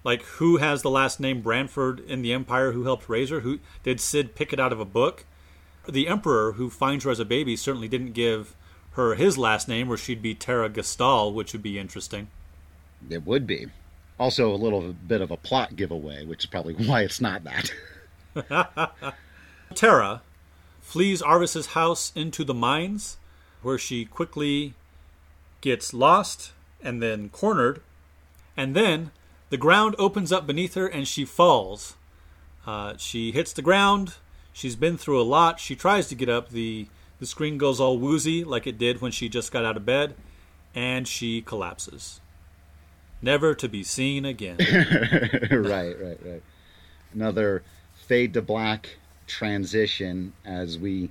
like who has the last name Branford in the Empire? Who helped raise her? Who did Sid pick it out of a book? The Emperor, who finds her as a baby, certainly didn't give her his last name, or she'd be Terra Gestahl, which would be interesting. It would be. Also, a little bit of a plot giveaway, which is probably why it's not that. Terra flees Arvis's house into the mines, where she quickly gets lost and then cornered, and then the ground opens up beneath her and she falls. Uh, she hits the ground. She's been through a lot. She tries to get up. The the screen goes all woozy like it did when she just got out of bed, and she collapses. Never to be seen again. right, right, right. Another fade to black transition as we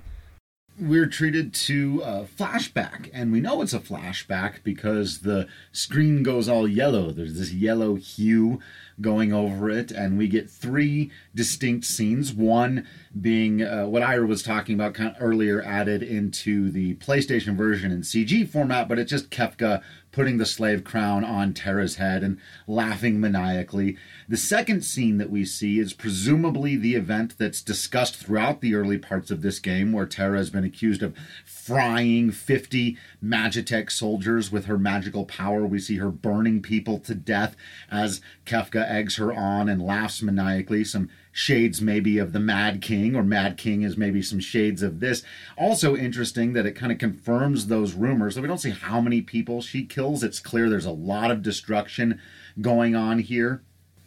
we're treated to a flashback and we know it's a flashback because the screen goes all yellow there's this yellow hue going over it and we get three distinct scenes one being uh, what ira was talking about kind of earlier added into the playstation version in cg format but it's just kefka putting the slave crown on Terra's head and laughing maniacally. The second scene that we see is presumably the event that's discussed throughout the early parts of this game, where Terra has been accused of frying 50 Magitek soldiers with her magical power. We see her burning people to death as Kefka eggs her on and laughs maniacally. Some shades maybe of the Mad King, or Mad King is maybe some shades of this. Also interesting that it kind of confirms those rumors. We don't see how many people she kills. It's clear there's a lot of destruction going on here.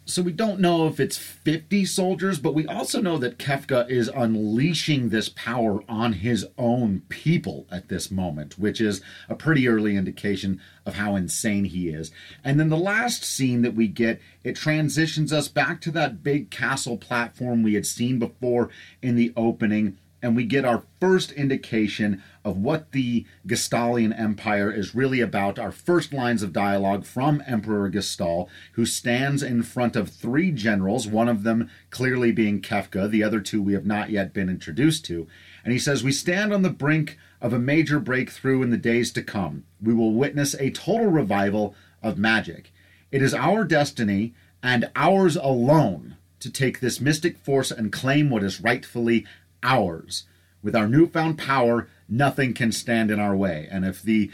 So we don't know if it's 50 soldiers, but we also know that Kefka is unleashing this power on his own people at this moment, which is a pretty early indication of how insane he is. And then the last scene that we get, it transitions us back to that big castle platform we had seen before in the opening and we get our first indication of what the Gestahlian Empire is really about. Our first lines of dialogue from Emperor Gestahl, who stands in front of three generals, one of them clearly being Kefka, the other two we have not yet been introduced to. And he says, We stand on the brink of a major breakthrough in the days to come. We will witness a total revival of magic. It is our destiny and ours alone to take this mystic force and claim what is rightfully ours. With our newfound power, nothing can stand in our way. And if the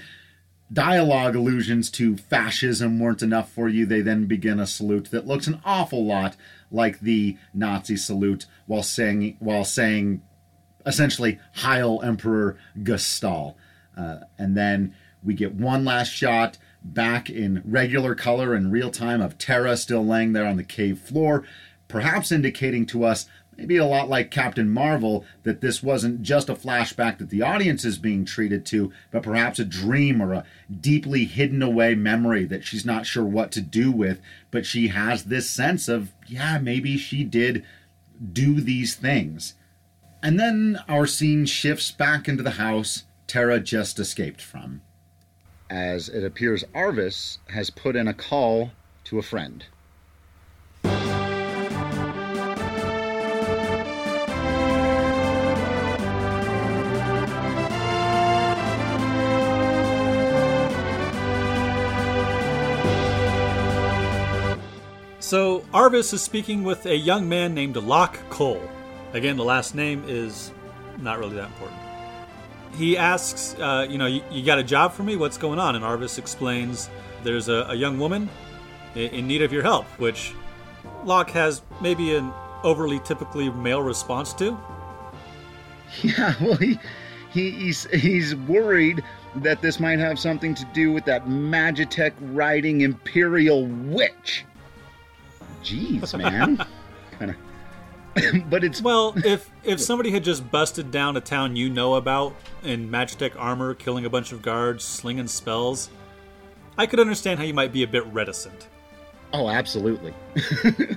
dialogue allusions to fascism weren't enough for you, they then begin a salute that looks an awful lot like the Nazi salute while saying while saying essentially Heil Emperor Gestahl. Uh, and then we get one last shot back in regular color in real time of Terra still laying there on the cave floor, perhaps indicating to us maybe a lot like Captain Marvel, that this wasn't just a flashback that the audience is being treated to, but perhaps a dream or a deeply hidden away memory that she's not sure what to do with, but she has this sense of, yeah, maybe she did do these things. And then our scene shifts back into the house Terra just escaped from. As it appears, Arvis has put in a call to a friend. So Arvis is speaking with a young man named Locke Cole. Again, the last name is not really that important. He asks, uh, you know, you, you, got a job for me? What's going on? And Arvis explains there's a, a young woman in, in need of your help, which Locke has maybe an overly typically male response to. Yeah, well, he, he he's he's worried that this might have something to do with that Magitek riding Imperial witch. Jeez, man. kind of. but it's well, if if somebody had just busted down a town you know about in Magitek armor, killing a bunch of guards, slinging spells, I could understand how you might be a bit reticent. Oh, absolutely.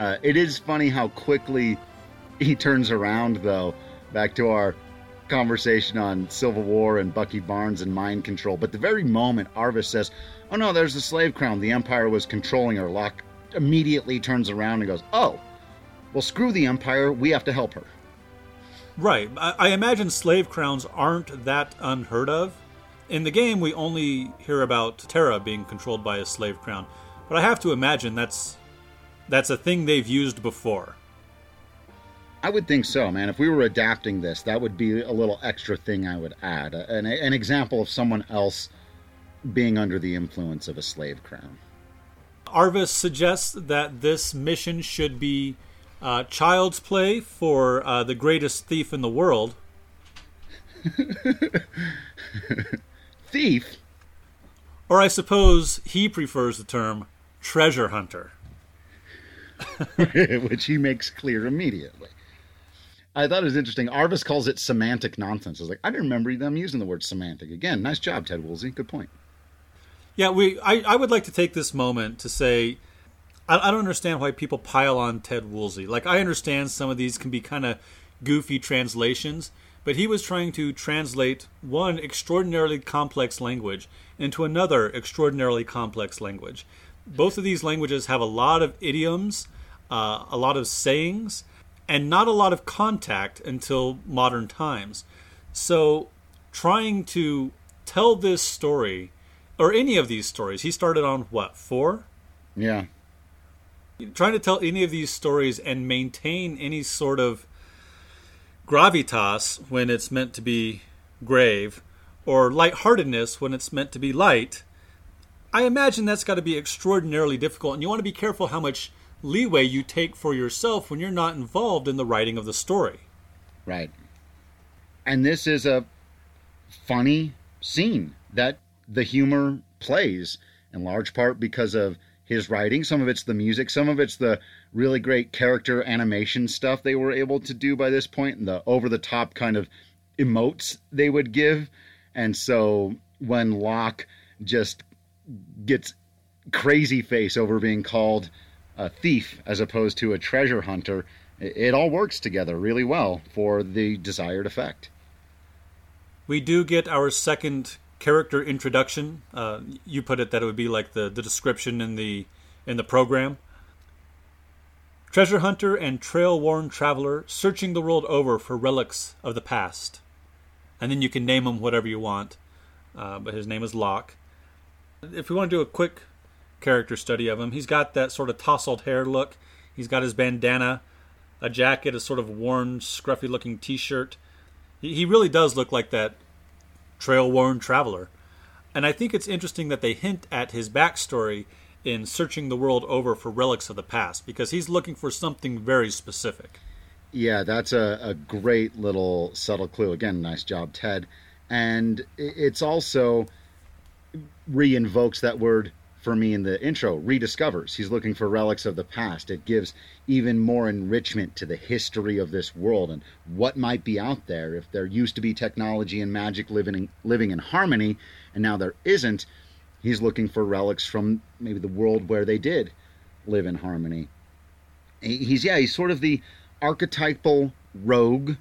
uh, it is funny how quickly he turns around, though, back to our conversation on Civil War and Bucky Barnes and mind control. But the very moment Arvis says, "Oh no, there's the slave crown. The Empire was controlling her," Locke immediately turns around and goes, "Oh, well, screw the Empire. We have to help her." Right. I, I imagine slave crowns aren't that unheard of. In the game, we only hear about Terra being controlled by a slave crown, but I have to imagine that's that's a thing they've used before. I would think so, man. If we were adapting this, that would be a little extra thing I would add. An, an example of someone else being under the influence of a slave crown. Arvis suggests that this mission should be uh, child's play for uh, the greatest thief in the world. thief? Or I suppose he prefers the term treasure hunter. Which he makes clear immediately. I thought it was interesting. Arvis calls it semantic nonsense. I was like, I didn't remember them using the word semantic. Again, nice job, Ted Woolsey. Good point. Yeah, we. I, I would like to take this moment to say, I, I don't understand why people pile on Ted Woolsey. Like, I understand some of these can be kind of goofy translations, but he was trying to translate one extraordinarily complex language into another extraordinarily complex language. Both of these languages have a lot of idioms, uh, a lot of sayings, and not a lot of contact until modern times. So, trying to tell this story or any of these stories. He started on what four? Yeah. Trying to tell any of these stories and maintain any sort of gravitas when it's meant to be grave, or lightheartedness when it's meant to be light. I imagine that's got to be extraordinarily difficult, and you want to be careful how much leeway you take for yourself when you're not involved in the writing of the story. Right. And this is a funny scene that the humor plays in large part because of his writing. Some of it's the music, some of it's the really great character animation stuff they were able to do by this point, and the over the top kind of emotes they would give. And so when Locke just gets crazy face over being called a thief as opposed to a treasure hunter, it all works together really well for the desired effect. We do get our second character introduction. Uh, you put it that it would be like the, the description in the in the program. Treasure hunter and trail worn traveler searching the world over for relics of the past. And then you can name him whatever you want. Uh, but his name is Locke. If we want to do a quick character study of him, he's got that sort of tousled hair look. He's got his bandana, a jacket, a sort of worn, scruffy looking t shirt. He, he really does look like that trail worn traveler. And I think it's interesting that they hint at his backstory in searching the world over for relics of the past because he's looking for something very specific. Yeah, that's a, a great little subtle clue. Again, nice job, Ted. And it's also re-invokes that word for me in the intro rediscovers. He's looking for relics of the past. It gives even more enrichment to the history of this world and what might be out there. If there used to be technology and magic living living in harmony and now there isn't he's looking for relics from maybe the world where they did live in harmony. He's yeah he's sort of the archetypal rogue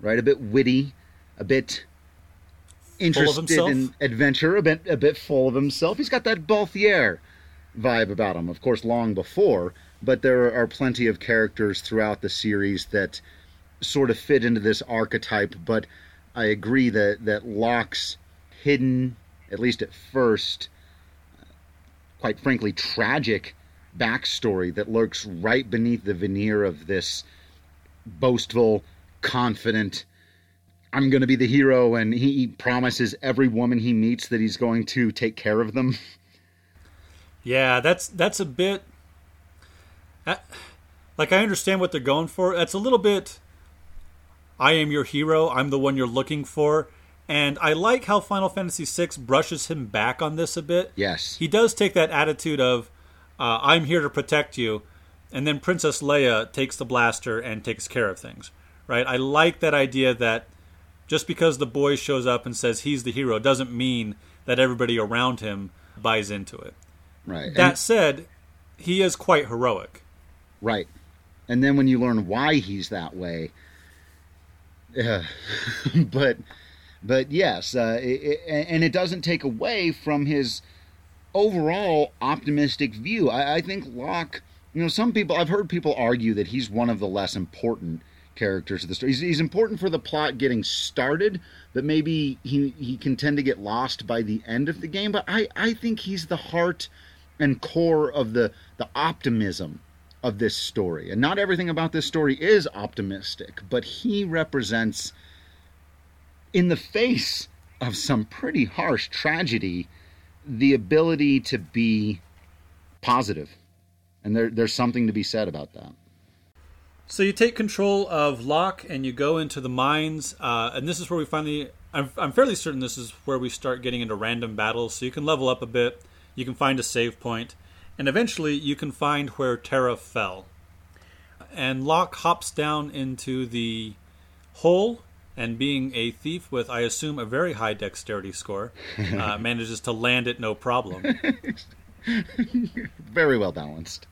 right? A bit witty a bit interested in adventure, a bit a bit full of himself. He's got that Balthier vibe about him, of course, long before. But there are plenty of characters throughout the series that sort of fit into this archetype. But I agree that that Locke's hidden, at least at first, quite frankly, tragic backstory that lurks right beneath the veneer of this boastful, confident, I'm going to be the hero, and he promises every woman he meets that he's going to take care of them. Yeah, that's that's a bit. Like I understand what they're going for. That's a little bit. I am your hero. I'm the one you're looking for, and I like how Final Fantasy VI brushes him back on this a bit. Yes, he does take that attitude of, uh, "I'm here to protect you," and then Princess Leia takes the blaster and takes care of things. Right? I like that idea that just because the boy shows up and says he's the hero doesn't mean that everybody around him buys into it. Right. That and, said, he is quite heroic. Right. And then when you learn why he's that way, uh, but but yes, uh, it, it, and it doesn't take away from his overall optimistic view. I, I think Locke. You know, some people I've heard people argue that he's one of the less important characters of the story. He's, he's, important for the plot getting started, but maybe he he can tend to get lost by the end of the game. But I I think he's the heart and core of the the optimism of this story. And not everything about this story is optimistic, but he represents in the face of some pretty harsh tragedy the ability to be positive. And there, there's something to be said about that. So you take control of Locke and you go into the mines, uh, and this is where we finally. I'm, I'm fairly certain this is where we start getting into random battles. So you can level up a bit, you can find a save point, and eventually you can find where Terra fell. And Locke hops down into the hole, and being a thief with, I assume, a very high dexterity score, uh, manages to land it no problem. very well balanced.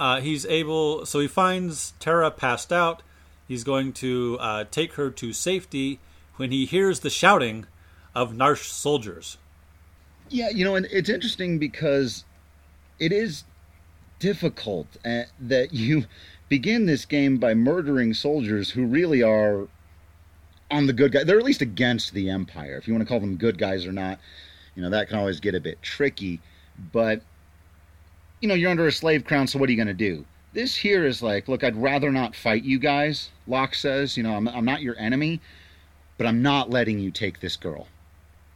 Uh, he's able, so he finds Terra passed out. He's going to uh, take her to safety when he hears the shouting of Narshe soldiers. Yeah, you know, and it's interesting because it is difficult uh, that you begin this game by murdering soldiers who really are on the good guy. They're at least against the Empire. If you want to call them good guys or not, you know, that can always get a bit tricky. But you know, you're under a slave crown, so what are you going to do? This here is like, look, I'd rather not fight you guys, Locke says. You know, I'm, I'm not your enemy, but I'm not letting you take this girl.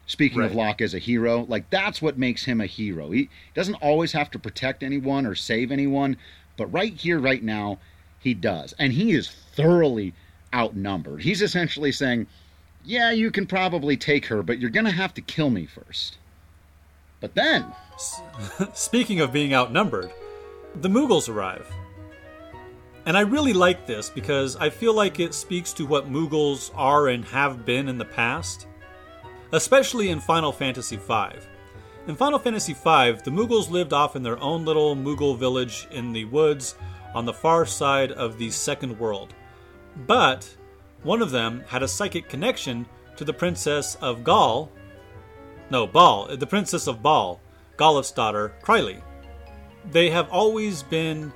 Speaking right. of Locke as a hero, like that's what makes him a hero. He doesn't always have to protect anyone or save anyone, But right here, right now, he does. And he is thoroughly outnumbered. He's essentially saying, Yeah, you can probably take her, but you're going to have to kill me first. But then. Speaking of being outnumbered, the Moogles arrive. And I really like this because I feel like it speaks to what Moogles are and have been in the past, especially in Final Fantasy V. In Final Fantasy V, the Moogles lived off in their own little Moogle village in the woods on the far side of the Second World. But one of them had a psychic connection to the Princess of Gaul. No, Baal, the Princess of Baal, Galuf's daughter, Krile. They have always been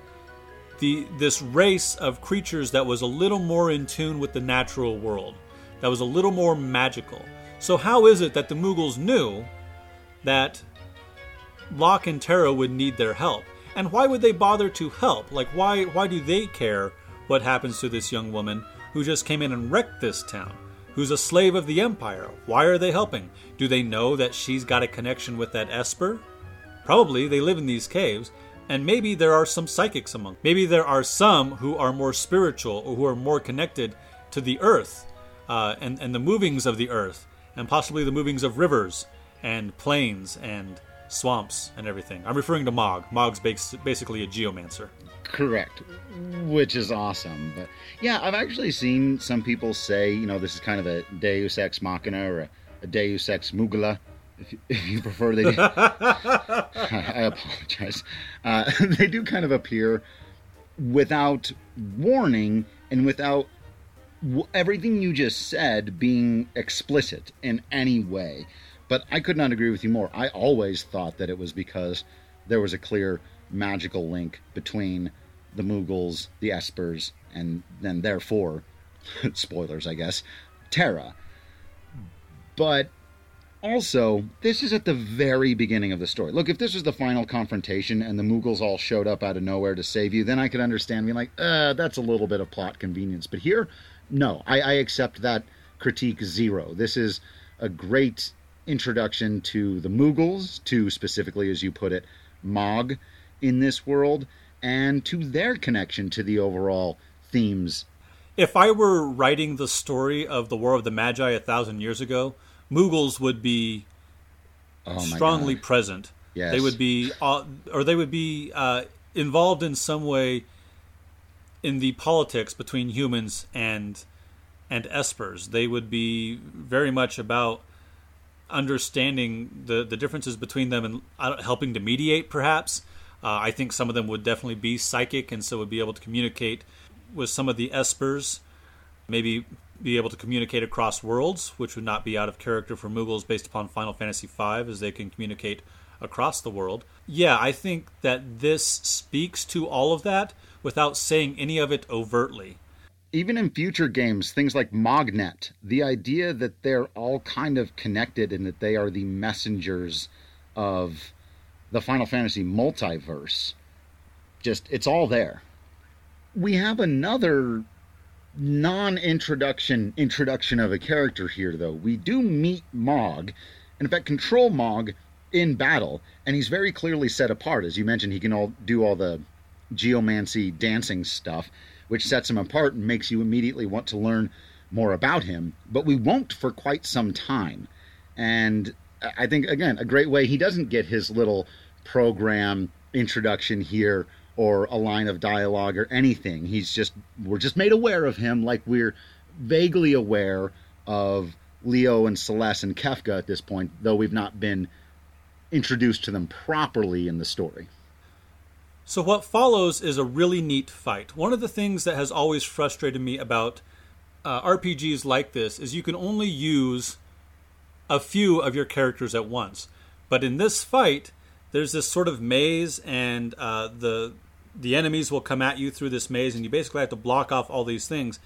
the this race of creatures that was a little more in tune with the natural world, that was a little more magical. So how is it that the Moogles knew that Locke and Terra would need their help? And why would they bother to help? Like why why do they care what happens to this young woman who just came in and wrecked this town? Who's a slave of the Empire? Why are they helping? Do they know that she's got a connection with that Esper? Probably they live in these caves, and maybe there are some psychics among. Maybe there are some who are more spiritual or who are more connected to the earth uh, and, and the movings of the earth, and possibly the movings of rivers and plains and swamps and everything. I'm referring to Mog. Mog's basically a geomancer. Correct, which is awesome. But yeah, I've actually seen some people say, you know, this is kind of a Deus Ex Machina or a, a Deus Ex Mugula if you, if you prefer, they. Do, I apologize. Uh, they do kind of appear without warning and without everything you just said being explicit in any way. But I could not agree with you more. I always thought that it was because there was a clear magical link between the Moogles, the Espers, and then therefore, spoilers, I guess, Terra. But also, this is at the very beginning of the story. Look, if this was the final confrontation and the Moogles all showed up out of nowhere to save you, then I could understand being like, uh, that's a little bit of plot convenience. But here, no, I, I accept that critique zero. This is a great introduction to the Moogles, to specifically, as you put it, Mog in this world, and to their connection to the overall themes. If I were writing the story of the War of the Magi a thousand years ago, Moogles would be oh strongly God. present. Yes. They would be, uh, or they would be uh, involved in some way in the politics between humans and and espers. They would be very much about understanding the the differences between them and uh, helping to mediate. Perhaps uh, I think some of them would definitely be psychic, and so would be able to communicate with some of the espers. Maybe be able to communicate across worlds, which would not be out of character for Moogles based upon Final Fantasy V, as they can communicate across the world. Yeah, I think that this speaks to all of that without saying any of it overtly. Even in future games, things like Mognet, the idea that they're all kind of connected and that they are the messengers of the Final Fantasy multiverse, just, it's all there. We have another non-introduction introduction of a character here though. We do meet Mog, and in fact control Mog in battle, and he's very clearly set apart. As you mentioned, he can all do all the geomancy dancing stuff, which sets him apart and makes you immediately want to learn more about him. But we won't for quite some time. And I think again, a great way he doesn't get his little program introduction here or a line of dialogue or anything. He's just we're just made aware of him like we're vaguely aware of Leo and Celes and Kefka at this point, though we've not been introduced to them properly in the story. So what follows is a really neat fight. One of the things that has always frustrated me about uh, RPGs like this is you can only use a few of your characters at once. But in this fight, there's this sort of maze, and uh, the the enemies will come at you through this maze, and you basically have to block off all these things.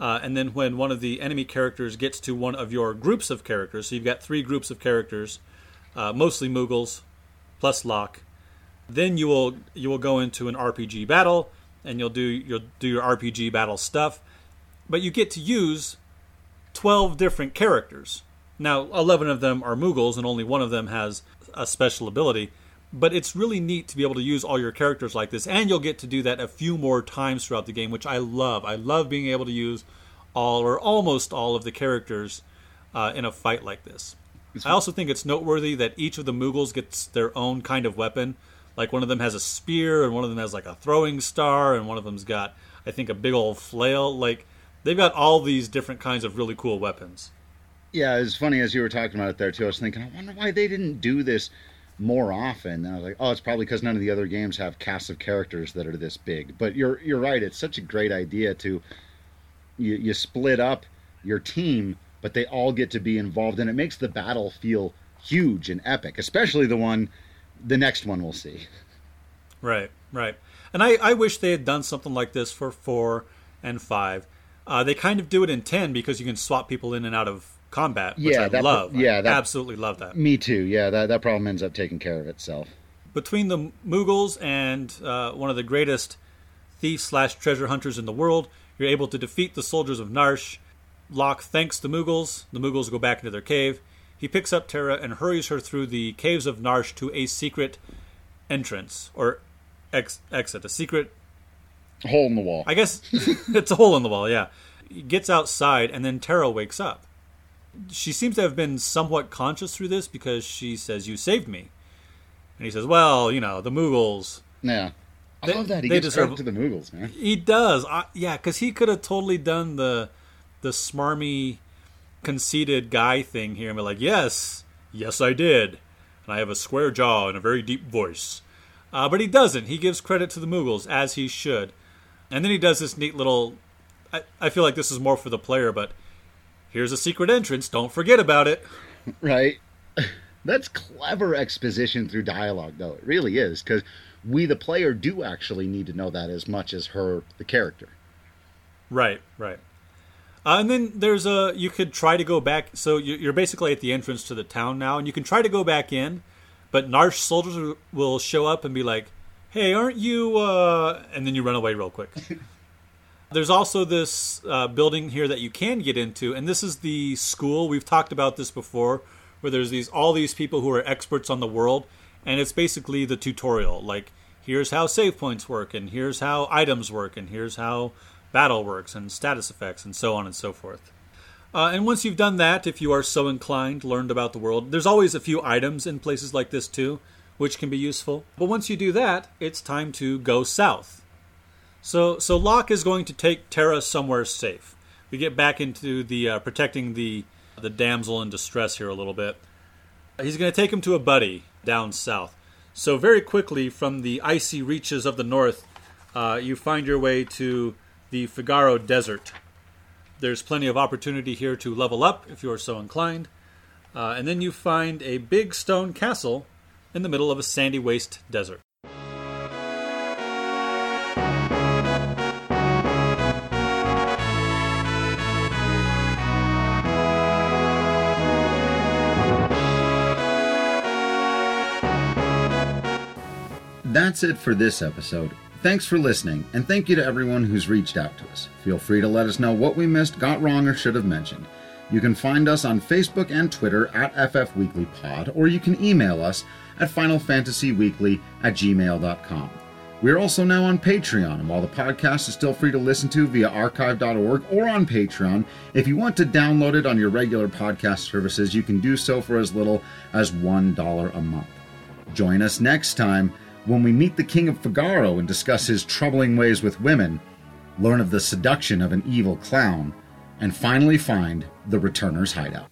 Uh, and then when one of the enemy characters gets to one of your groups of characters, so you've got three groups of characters, uh, mostly Moogles, plus Locke. Then you will you will go into an RPG battle, and you'll do you'll do your RPG battle stuff, but you get to use twelve different characters. Now, eleven of them are Moogles, and only one of them has a special ability. but it's really neat to be able to use all your characters like this, and you'll get to do that a few more times throughout the game, which I love. I love being able to use all or almost all of the characters uh, in a fight like this. I also think it's noteworthy that each of the Moogles gets their own kind of weapon. Like one of them has a spear, and one of them has like a throwing star, and one of them's got, I think, a big old flail. Like they've got all these different kinds of really cool weapons. Yeah, it's funny as you were talking about it there too. I was thinking, I wonder why they didn't do this more often. And I was like, oh, it's probably because none of the other games have casts of characters that are this big. But you're you're right. It's such a great idea to you, you split up your team, but they all get to be involved, and it makes the battle feel huge and epic. Especially the one, the next one we'll see. Right, right. And I, I wish they had done something like this for four and five. Uh, they kind of do it in ten because you can swap people in and out of combat, which Yeah, I that- love. yeah, I that- absolutely love that. Me too. Yeah, that that problem ends up taking care of itself. Between the Moogles and uh, one of the greatest thieves slash treasure hunters in the world, you're able to defeat the soldiers of Narshe. Locke thanks the Moogles. The Moogles go back into their cave. He picks up Terra and hurries her through the caves of Narshe to a secret entrance or ex- exit, a secret Hole in the wall. I guess it's a hole in the wall, yeah. He gets outside, and then Terra wakes up. She seems to have been somewhat conscious through this because she says, You saved me. And he says, Well, you know, the Moogles. yeah. I They- love that he gives deserve- credit to the Moogles, man. He does. I, yeah, because he could have totally done the the smarmy, conceited guy thing here and be like, Yes, yes, I did. And I have a square jaw and a very deep voice. Uh, but he doesn't. He gives credit to the Moogles, as he should. And then he does this neat little. I, I feel like this is more for the player, but here's a secret entrance. Don't forget about it. right? That's clever exposition through dialogue, though. It really is, because we, the player, do actually need to know that as much as her, the character. Right, right. Uh, and then there's a you could try to go back. So you- you're basically at the entrance to the town now, and you can try to go back in, but Narshe soldiers will show up and be like, "Hey, aren't you?" Uh... And then you run away real quick. There's also this uh, building here that you can get into, and this is the school. We've talked about this before, where there's these all these people who are experts on the world, and it's basically the tutorial. Like, here's how save points work, and here's how items work, and here's how battle works, and status effects, and so on and so forth. Uh, and once you've done that, if you are so inclined, learned about the world, there's always a few items in places like this too, which can be useful. But once you do that, it's time to go south. So, so Locke is going to take Terra somewhere safe. We get back into the uh, protecting the the damsel in distress here a little bit. He's going to take him to a buddy down south. So very quickly, from the icy reaches of the north, uh, you find your way to the Figaro Desert. There's plenty of opportunity here to level up if you are so inclined. Uh, and then you find a big stone castle in the middle of a sandy waste desert. That's it for this episode. Thanks for listening, and thank you to everyone who's reached out to us. Feel free to let us know what we missed, got wrong, or should have mentioned. You can find us on Facebook and Twitter at FFWeeklyPod, or you can email us at FinalFantasyWeekly at gmail.com. We're also now on Patreon, and while the podcast is still free to listen to via archive.org or on Patreon, if you want to download it on your regular podcast services, you can do so for as little as $1 a month. Join us next time when we meet the King of Figaro and discuss his troubling ways with women, learn of the seduction of an evil clown, and finally find the Returner's hideout.